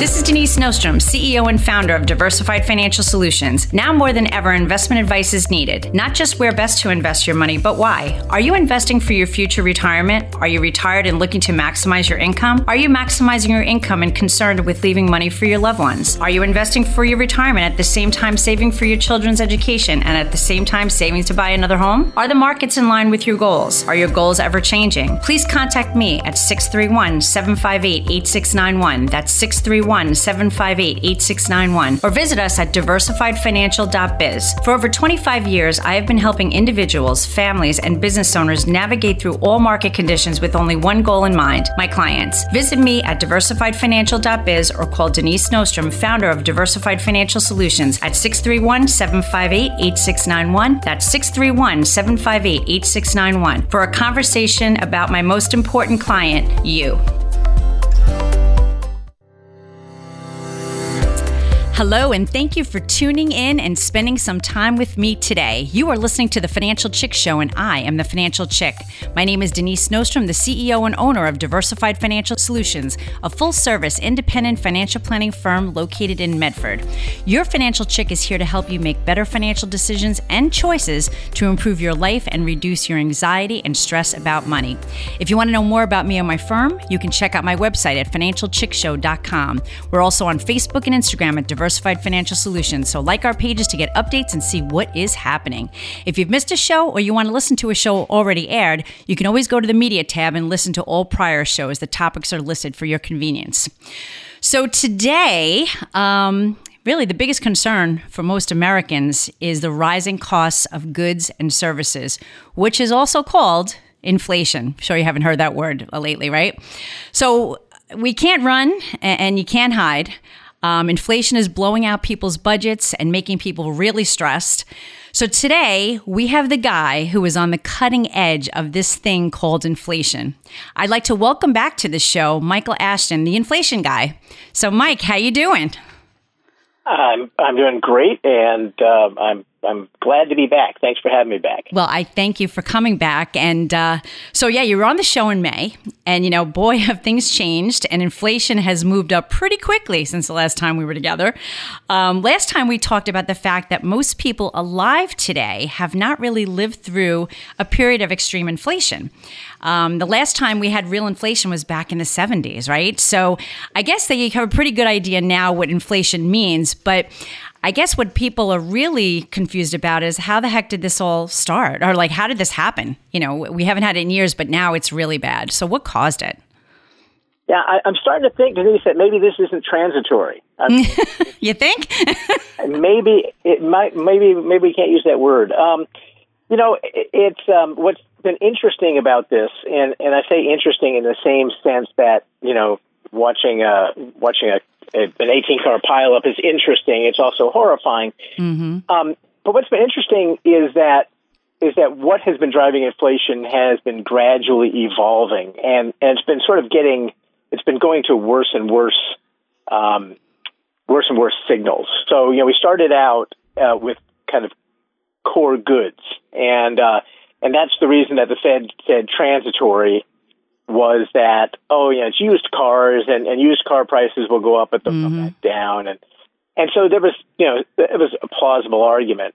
This is Denise Nostrom, CEO and founder of Diversified Financial Solutions. Now more than ever, investment advice is needed. Not just where best to invest your money, but why. Are you investing for your future retirement? Are you retired and looking to maximize your income? Are you maximizing your income and concerned with leaving money for your loved ones? Are you investing for your retirement at the same time saving for your children's education and at the same time saving to buy another home? Are the markets in line with your goals? Are your goals ever changing? Please contact me at 631 758 8691. That's 631 758 8691 or visit us at diversifiedfinancial.biz. For over 25 years, I have been helping individuals, families, and business owners navigate through all market conditions with only one goal in mind my clients. Visit me at diversifiedfinancial.biz or call Denise Nostrom, founder of Diversified Financial Solutions, at 631 758 8691. That's 631 758 8691 for a conversation about my most important client, you. Hello, and thank you for tuning in and spending some time with me today. You are listening to the Financial Chick Show, and I am the Financial Chick. My name is Denise Nostrom, the CEO and owner of Diversified Financial Solutions, a full service independent financial planning firm located in Medford. Your Financial Chick is here to help you make better financial decisions and choices to improve your life and reduce your anxiety and stress about money. If you want to know more about me and my firm, you can check out my website at financialchickshow.com. We're also on Facebook and Instagram at Diversified Diversified Financial Solutions. So, like our pages to get updates and see what is happening. If you've missed a show or you want to listen to a show already aired, you can always go to the media tab and listen to all prior shows. The topics are listed for your convenience. So, today, um, really the biggest concern for most Americans is the rising costs of goods and services, which is also called inflation. I'm sure you haven't heard that word lately, right? So, we can't run and you can't hide. Um, inflation is blowing out people's budgets and making people really stressed. So today we have the guy who is on the cutting edge of this thing called inflation. I'd like to welcome back to the show Michael Ashton, the inflation guy. So, Mike, how you doing? I'm I'm doing great, and uh, I'm I'm glad to be back. Thanks for having me back. Well, I thank you for coming back. And uh, so, yeah, you were on the show in May, and you know, boy, have things changed, and inflation has moved up pretty quickly since the last time we were together. Um, last time we talked about the fact that most people alive today have not really lived through a period of extreme inflation. Um, the last time we had real inflation was back in the 70s, right? So I guess they have a pretty good idea now what inflation means, but I guess what people are really confused about is how the heck did this all start? Or like, how did this happen? You know, we haven't had it in years, but now it's really bad. So what caused it? Yeah, I, am starting to think, Denise, that maybe this isn't transitory. you think? maybe it might. Maybe maybe we can't use that word. Um, you know, it, it's um, what's been interesting about this, and and I say interesting in the same sense that you know, watching a watching a an 18 car pileup is interesting. It's also horrifying. Mm-hmm. Um, but what's been interesting is that is that what has been driving inflation has been gradually evolving, and, and it's been sort of getting it's been going to worse and worse, um, worse and worse signals. So you know we started out uh, with kind of core goods, and uh, and that's the reason that the Fed said transitory was that oh yeah it's used cars and, and used car prices will go up but they'll mm-hmm. come back down and and so there was you know it was a plausible argument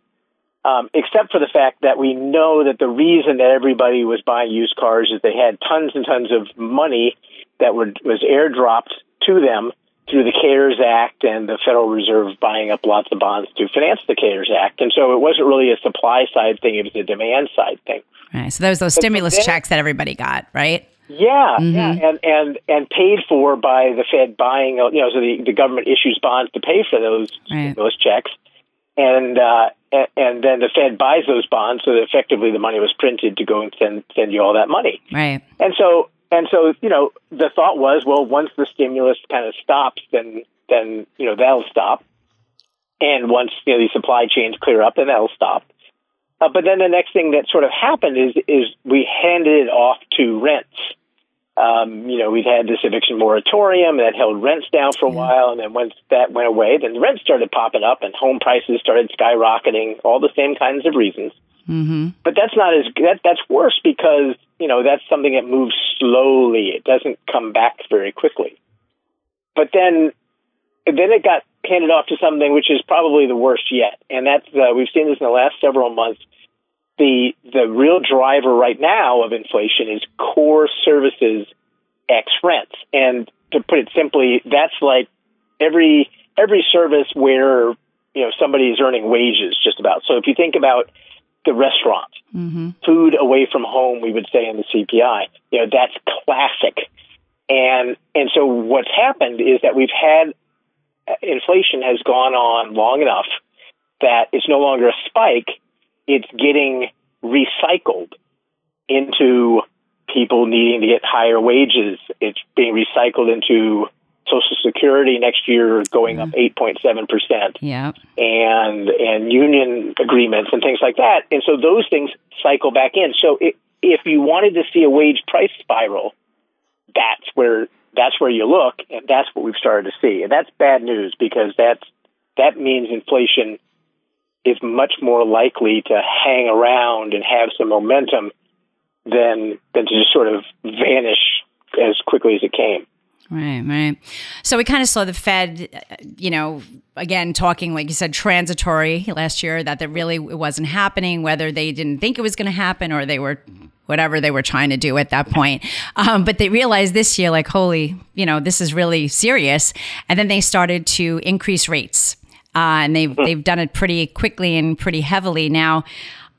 um, except for the fact that we know that the reason that everybody was buying used cars is they had tons and tons of money that would, was airdropped to them through the CARES Act and the Federal Reserve buying up lots of bonds to finance the CARES Act. And so it wasn't really a supply side thing, it was a demand side thing. Right. So those those stimulus then, checks that everybody got, right? Yeah, mm-hmm. yeah, and and and paid for by the Fed buying. You know, so the, the government issues bonds to pay for those right. those checks, and uh, and, and then the Fed buys those bonds, so that effectively the money was printed to go and send send you all that money. Right. And so and so you know the thought was, well, once the stimulus kind of stops, then then you know that'll stop, and once you know the supply chains clear up, then that'll stop. Uh, but then the next thing that sort of happened is is we handed it off to rents. Um, you know, we'd had this eviction moratorium that held rents down for a yeah. while, and then once that went away, then the rents started popping up, and home prices started skyrocketing. All the same kinds of reasons. Mm-hmm. But that's not as that that's worse because you know that's something that moves slowly. It doesn't come back very quickly. But then then it got handed off to something which is probably the worst yet, and that's uh, we've seen this in the last several months. The the real driver right now of inflation is core services X rents, and to put it simply, that's like every every service where you know somebody is earning wages just about. So if you think about the restaurant, mm-hmm. food away from home, we would say in the CPI, you know that's classic. And and so what's happened is that we've had Uh, inflation has gone on long enough that it's no longer a spike; it's getting recycled into people needing to get higher wages. It's being recycled into Social Security next year going up 8.7 percent. Yeah, and and union agreements and things like that. And so those things cycle back in. So it, if you wanted to see a wage price spiral, that's where that's where you look, and that's what we've started to see. And that's bad news because that's that means inflation is much more likely to hang around and have some momentum than than to just sort of vanish as quickly as it came. Right, right. So we kind of saw the Fed, you know, again talking like you said, transitory last year that that really wasn't happening. Whether they didn't think it was going to happen or they were whatever they were trying to do at that point. Um, but they realized this year, like, holy, you know, this is really serious. And then they started to increase rates, uh, and they've they've done it pretty quickly and pretty heavily now.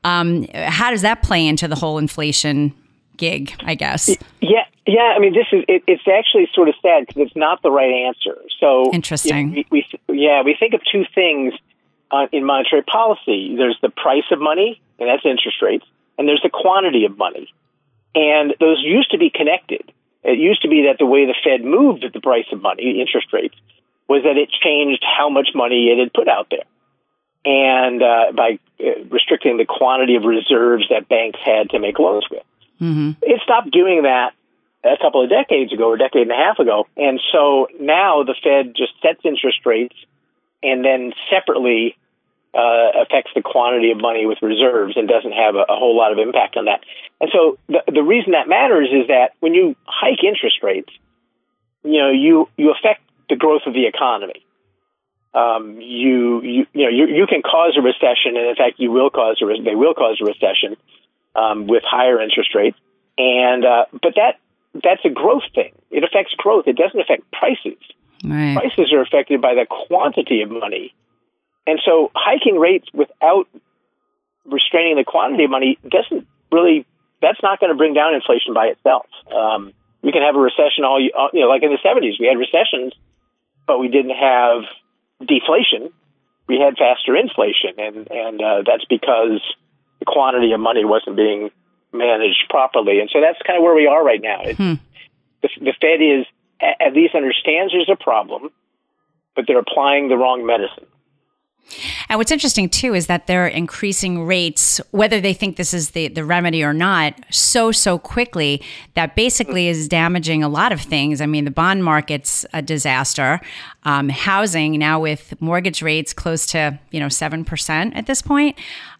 Um, how does that play into the whole inflation gig? I guess. Yeah, yeah. I mean, this is it, it's actually sort of sad because it's not the right answer. So interesting. You know, we, we, yeah, we think of two things uh, in monetary policy. There's the price of money, and that's interest rates, and there's the quantity of money, and those used to be connected. It used to be that the way the Fed moved the price of money, interest rates, was that it changed how much money it had put out there and uh, by uh, restricting the quantity of reserves that banks had to make loans with. Mm-hmm. It stopped doing that a couple of decades ago, or a decade and a half ago, and so now the Fed just sets interest rates and then separately uh, affects the quantity of money with reserves and doesn't have a, a whole lot of impact on that. And so the, the reason that matters is that when you hike interest rates, you know you you affect the growth of the economy um, you, you, you know, you, you can cause a recession, and in fact, you will cause a, they will cause a recession um, with higher interest rates. And uh, but that that's a growth thing. It affects growth. It doesn't affect prices. Right. Prices are affected by the quantity of money, and so hiking rates without restraining the quantity of money doesn't really. That's not going to bring down inflation by itself. Um, we can have a recession all you know, like in the '70s, we had recessions, but we didn't have deflation, we had faster inflation, and and uh, that's because the quantity of money wasn't being managed properly, and so that's kind of where we are right now. Hmm. The, the Fed is at least understands there's a problem, but they're applying the wrong medicine. And what's interesting too is that they're increasing rates, whether they think this is the, the remedy or not, so, so quickly that basically is damaging a lot of things. I mean, the bond market's a disaster. Um, housing now with mortgage rates close to, you know, 7% at this point.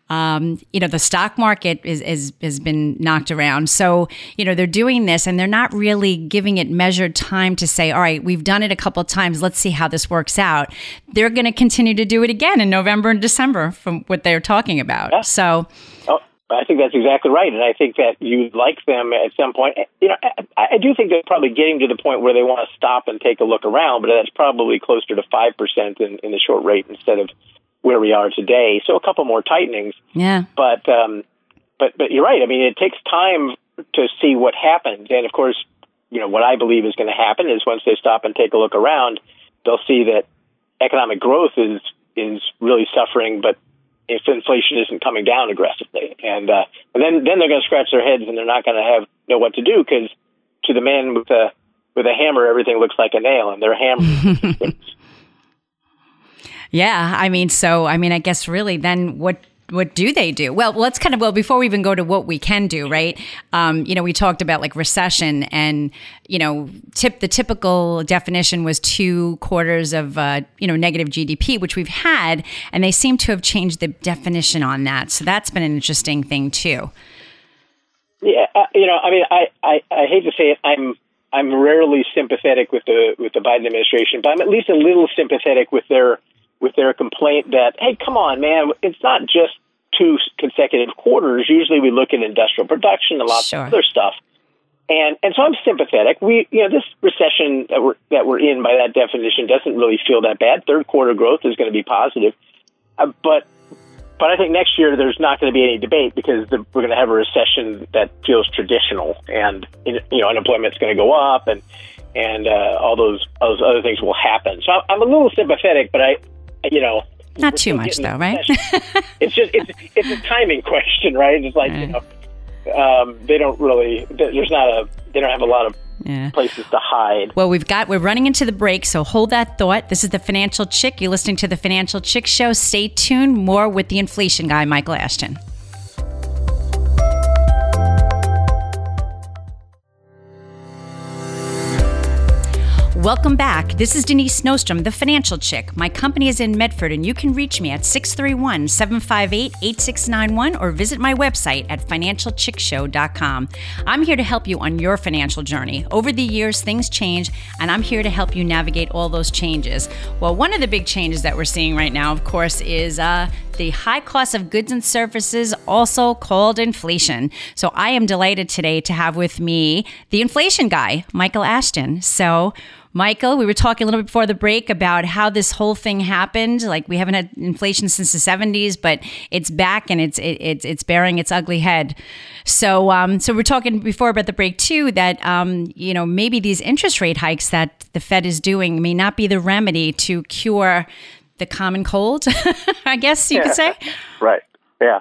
Um, you know, the stock market is, is, has been knocked around. So, you know, they're doing this and they're not really giving it measured time to say, all right, we've done it a couple of times. Let's see how this works out. They're going to continue to do it again in November and December from what they're talking about. Yeah. So, oh, I think that's exactly right. And I think that you'd like them at some point. You know, I, I do think they're probably getting to the point where they want to stop and take a look around, but that's probably closer to 5% in, in the short rate instead of where we are today. So a couple more tightenings. Yeah. But um, but but you're right. I mean, it takes time to see what happens, and of course, you know what I believe is going to happen is once they stop and take a look around, they'll see that economic growth is is really suffering, but if inflation isn't coming down aggressively, and uh, and then then they're going to scratch their heads and they're not going to have know what to do because to the man with a with a hammer, everything looks like a nail, and their hammer Yeah, I mean, so I mean, I guess really, then what what do they do? Well, let's kind of well before we even go to what we can do, right? Um, you know, we talked about like recession, and you know, tip the typical definition was two quarters of uh, you know negative GDP, which we've had, and they seem to have changed the definition on that. So that's been an interesting thing too. Yeah, uh, you know, I mean, I, I I hate to say it, I'm I'm rarely sympathetic with the with the Biden administration, but I'm at least a little sympathetic with their with their complaint that hey, come on, man, it's not just two consecutive quarters. Usually, we look at industrial production and lots Sure. of other stuff, and and so I'm sympathetic. We you know this recession that we're that we're in by that definition doesn't really feel that bad. Third quarter growth is going to be positive, uh, but but I think next year there's not going to be any debate because the, we're going to have a recession that feels traditional, and you know unemployment's going to go up, and and uh, all those those other things will happen. So I'm, I'm a little sympathetic, but I, you know, Not too much though, right? it's just it's it's a timing question, right? It's like you know, um, they don't really there's not a they don't have a lot of yeah. places to hide. Well, we've got we're running into the break, so hold that thought. This is the Financial Chick. You're listening to the Financial Chick Show. Stay tuned. More with the inflation guy, Michael Ashton. Welcome back. This is Denise Nostrom, the financial chick. My company is in Medford, and you can reach me at 631 758 8691 or visit my website at financialchickshow.com. I'm here to help you on your financial journey. Over the years, things change, and I'm here to help you navigate all those changes. Well, one of the big changes that we're seeing right now, of course, is uh, the high cost of goods and services, also called inflation. So I am delighted today to have with me the inflation guy, Michael Ashton. So, Michael, we were talking a little bit before the break about how this whole thing happened. Like we haven't had inflation since the '70s, but it's back and it's it, it's it's bearing its ugly head. So, um, so we're talking before about the break too that um, you know maybe these interest rate hikes that the Fed is doing may not be the remedy to cure the common cold. I guess you could say. Right. Yeah.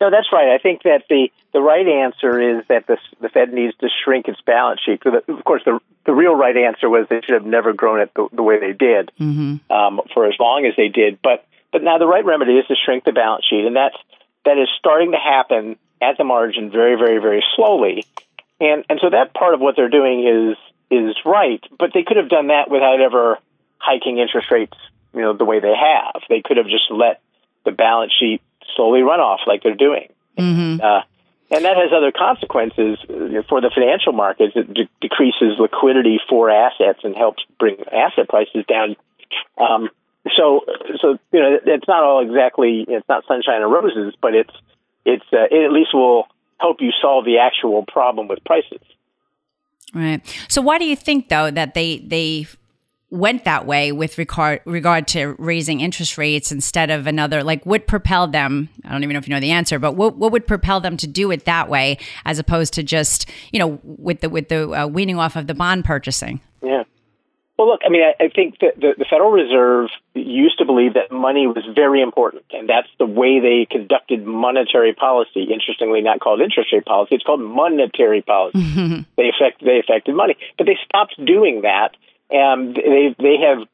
No, that's right. I think that the, the right answer is that the, the Fed needs to shrink its balance sheet. So the, of course, the, the real right answer was they should have never grown it the, the way they did um, for as long as they did. But but now the right remedy is to shrink the balance sheet, and that's that is starting to happen at the margin very, very, very slowly. And and so that part of what they're doing is is right, but they could have done that without ever hiking interest rates, you know, the way they have. They could have just let the balance sheet slowly run off like they're doing. Uh, and that has other consequences for the financial markets. It de- decreases liquidity for assets and helps bring asset prices down. Um, so, so you know, it's not all exactly it's not sunshine and roses, but it's it's uh, it at least will help you solve the actual problem with prices. Right. So why do you think though that they they went that way with regard regard to raising interest rates instead of another like what propelled them I don't even know if you know the answer but what what would propel them to do it that way as opposed to just you know with the with the uh, weaning off of the bond purchasing Yeah. Well, look, I mean, I, I think that the, the Federal Reserve used to believe that money was very important, and that's the way they conducted monetary policy. Interestingly, not called interest rate policy; it's called monetary policy. they affect they affected money, but they stopped doing that, and they they have.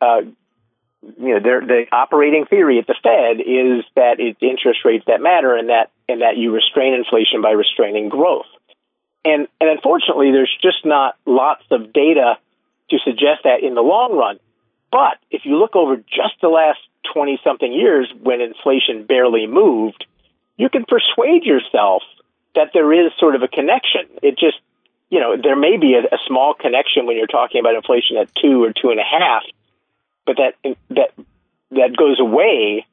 Uh, you know, their the operating theory at the Fed is that it's interest rates that matter, and that and that you restrain inflation by restraining growth. And and unfortunately, there's just not lots of data to suggest that in the long run. But if you look over just the last 20 something years when inflation barely moved, you can persuade yourself that there is sort of a connection. It just, you know, there may be a, a small connection when you're talking about inflation at two or two and a half, but that, that, that goes away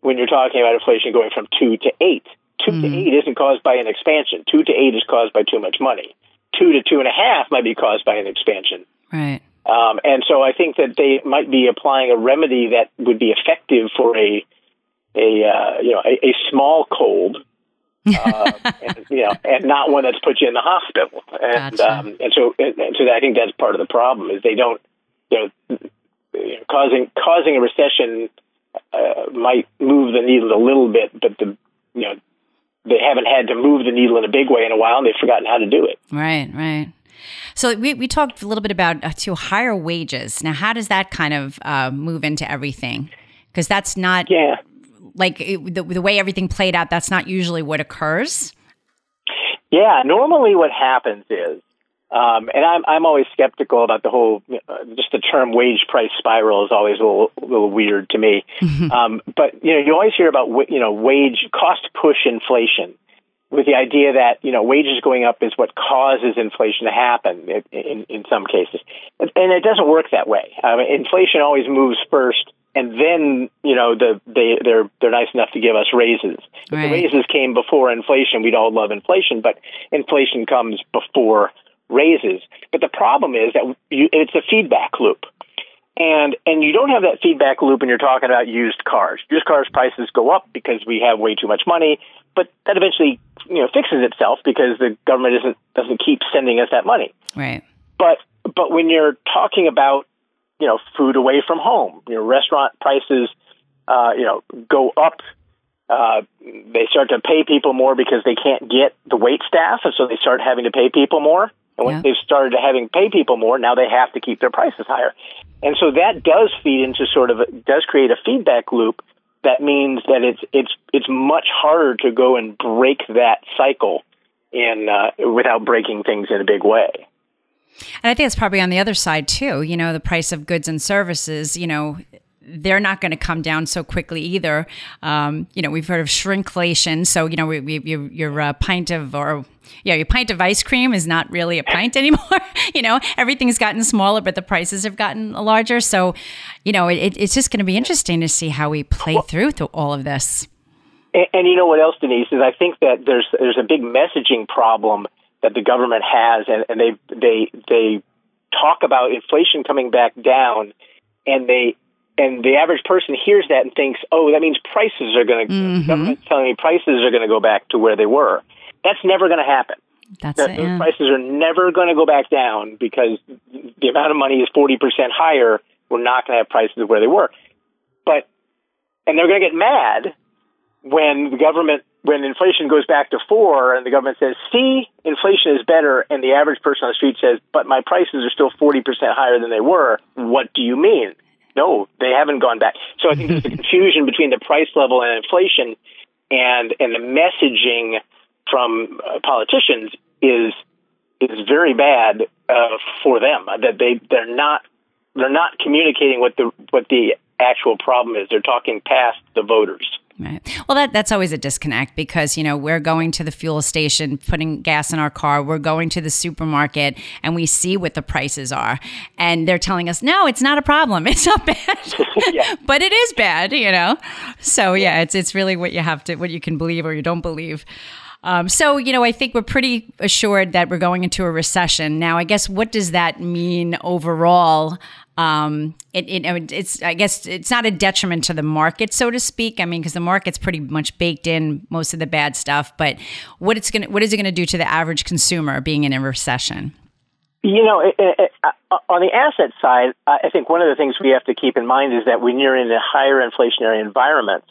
when you're talking about inflation going from two to eight. 2 to eight isn't caused by an expansion. Two to eight is caused by too much money. Two to two and a half might be caused by an expansion. right Um, and so I think that they might be applying a remedy that would be effective for a a uh, you know a, a small cold, uh, and, you know, and not one that's put you in the hospital. And Gotcha. um, and so and, and so I think that's part of the problem is they don't you know, you know causing causing a recession uh, might move the needle a little bit, but the you know they haven't had to move the needle in a big way in a while, and they've forgotten how to do it. right right so we, we talked a little bit about uh, to higher wages now how does that kind of uh, move into everything because that's not Yeah. Like it, the, the way everything played out, that's not usually what occurs. Yeah, normally what happens is, um, and I'm I'm always skeptical about the whole uh, just the term wage price spiral is always a little, a little weird to me. Mm-hmm. Um, but you know, you always hear about you know wage cost push inflation, with the idea that you know wages going up is what causes inflation to happen in, in, in some cases, and it doesn't work that way. I mean, inflation always moves first, and then you know the they they're they're nice enough to give us raises. Right. The raises came before inflation, we'd all love inflation, but inflation comes before raises. But the problem is that you, it's a feedback loop. And and you don't have that feedback loop when you're talking about used cars. Used cars prices go up because we have way too much money, but that eventually you know fixes itself because the government isn't doesn't keep sending us that money. Right. But but when you're talking about you know food away from home, you know restaurant prices, uh, you know go up. Uh, they start to pay people more because they can't get the wait staff, and so they start having to pay people more. And when yeah. they've started to having pay people more, now they have to keep their prices higher. And so that does feed into sort of does create a feedback loop that means that it's it's it's much harder to go and break that cycle in uh, without breaking things in a big way. And I think it's probably on the other side too. You know, the price of goods and services. You know, they're not going to come down so quickly either. Um, you know, we've heard of shrinkflation. So, you know, we, we, your, your uh, pint of, or yeah, your pint of ice cream is not really a pint anymore. you know, everything's gotten smaller, but the prices have gotten larger. So, you know, it, it's just going to be interesting to see how we play well, through all of this. And, and you know what else, Denise, is I think that there's, there's a big messaging problem that the government has, and, and they, they, they talk about inflation coming back down and they and the average person hears that and thinks, "Oh, that means prices are going to mm-hmm. government's telling me prices are going to go back to where they were." That's never going to happen. That's the, it, yeah. prices are never going to go back down because the amount of money is forty percent higher. We're not going to have prices where they were, but and they're going to get mad when the government when inflation goes back to four and the government says, "See, inflation is better," and the average person on the street says, "But my prices are still forty percent higher than they were." What do you mean? No, they haven't gone back. So I think there's a confusion between the price level and inflation, and and the messaging from uh, politicians is is very bad uh, for them. That they they're not they're not communicating what the what the actual problem is. They're talking past the voters. Right. Well, that that's always a disconnect because you know we're going to the fuel station, putting gas in our car. We're going to the supermarket, and we see what the prices are, and they're telling us, "No, it's not a problem. It's not bad, yeah. but it is bad." You know. So yeah, it's it's really what you have to what you can believe or you don't believe. Um, so, you know, I think we're pretty assured that we're going into a recession. Now, I guess what does that mean overall? Um, it, it, it's, I guess it's not a detriment to the market, so to speak. I mean, because the market's pretty much baked in most of the bad stuff. But what it's gonna what is it going to do to the average consumer being in a recession? You know, it, it, uh, on the asset side, I think one of the things we have to keep in mind is that when you're in a higher inflationary environment,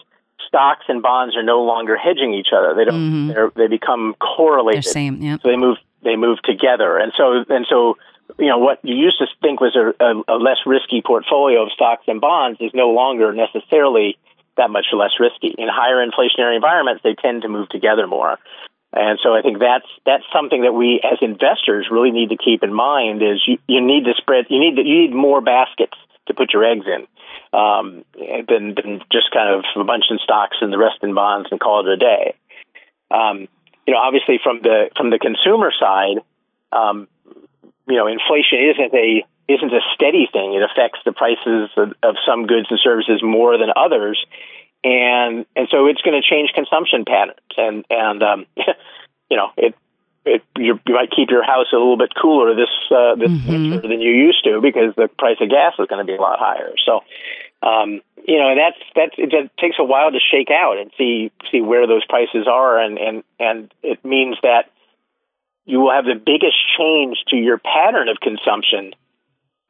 stocks and bonds are no longer hedging each other. They don't. Mm-hmm. They become correlated. They're same. Yep. So they move. They move together, and so and so. You know what you used to think was a, a, a less risky portfolio of stocks and bonds is no longer necessarily that much less risky. In higher inflationary environments, they tend to move together more. And so I think that's that's something that we as investors really need to keep in mind is you, you need to spread you need to, you need more baskets to put your eggs in um, than, than just kind of a bunch in stocks and the rest in bonds and call it a day. Um, you know, obviously from the from the consumer side, um, you know, inflation isn't a isn't a steady thing. It affects the prices of, of some goods and services more than others, and and so it's going to change consumption patterns. And and um, you know, it it, you, you might keep your house a little bit cooler this uh, this mm-hmm. winter than you used to because the price of gas is going to be a lot higher. So, um, you know, that's that's it, it takes a while to shake out and see see where those prices are, and and and it means that you will have the biggest change to your pattern of consumption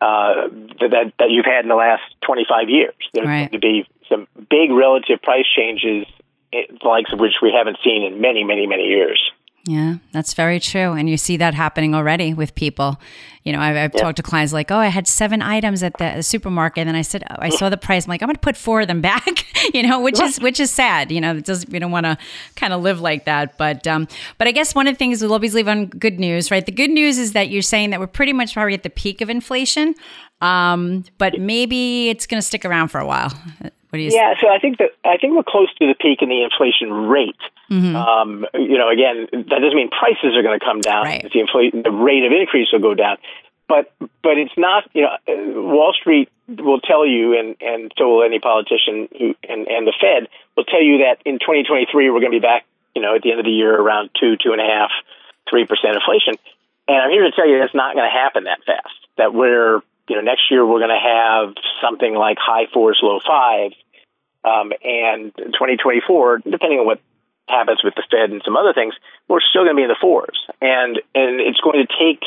uh, that that you've had in the last 25 years. There's right. going to be some big relative price changes, eh, the likes of which we haven't seen in many, many, many years. Yeah, that's very true. And you see that happening already with people. You know, I've, I've yeah. talked to clients like, oh, I had seven items at the supermarket. And then I said, oh, I saw the price. I'm like, I'm going to put four of them back, you know, which is, which is sad. You know, it does, we don't want to kind of live like that. But, um, but I guess one of the things we'll always leave on good news, right? The good news is that you're saying that we're pretty much probably at the peak of inflation. Um, but maybe it's going to stick around for a while. What do you yeah, so I think that I think we're close to the peak in the inflation rate. Mm-hmm. Um, you know, again, that doesn't mean prices are going to come down. Right. The inflation, the rate of increase will go down, but but it's not. You know, Wall Street will tell you, and and so will any politician who, and and the Fed will tell you that in 2023 we're going to be back. You know, at the end of the year, around two, two and a half, three percent inflation. And I'm here to tell you that's not going to happen that fast. That we're you know, next year we're going to have something like high fours, low fives. Um, and 2024, depending on what happens with the Fed and some other things, we're still going to be in the fours. And, and it's going to take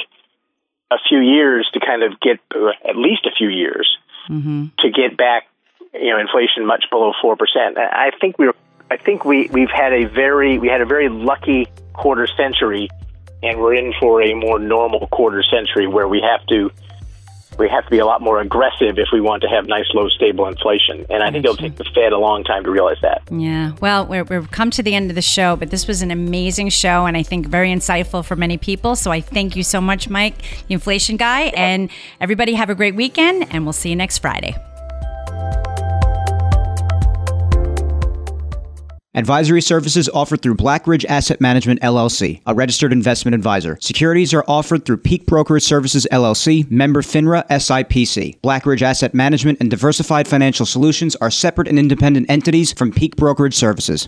a few years to kind of get, at least a few years, mm-hmm. to get back, you know, inflation much below 4%. I think we are I think we, we've had a very, we had a very lucky quarter century and we're in for a more normal quarter century where we have to we have to be a lot more aggressive if we want to have nice, low, stable inflation. And I think it'll take the Fed a long time to realize that. Yeah. Well, we have come to the end of the show, but this was an amazing show and I think very insightful for many people. So I thank you so much, Mike, the inflation guy. And everybody have a great weekend, and we'll see you next Friday. Advisory services offered through Blackridge Asset Management LLC, a registered investment advisor. Securities are offered through Peak Brokerage Services LLC, member FINRA SIPC. Blackridge Asset Management and Diversified Financial Solutions are separate and independent entities from Peak Brokerage Services.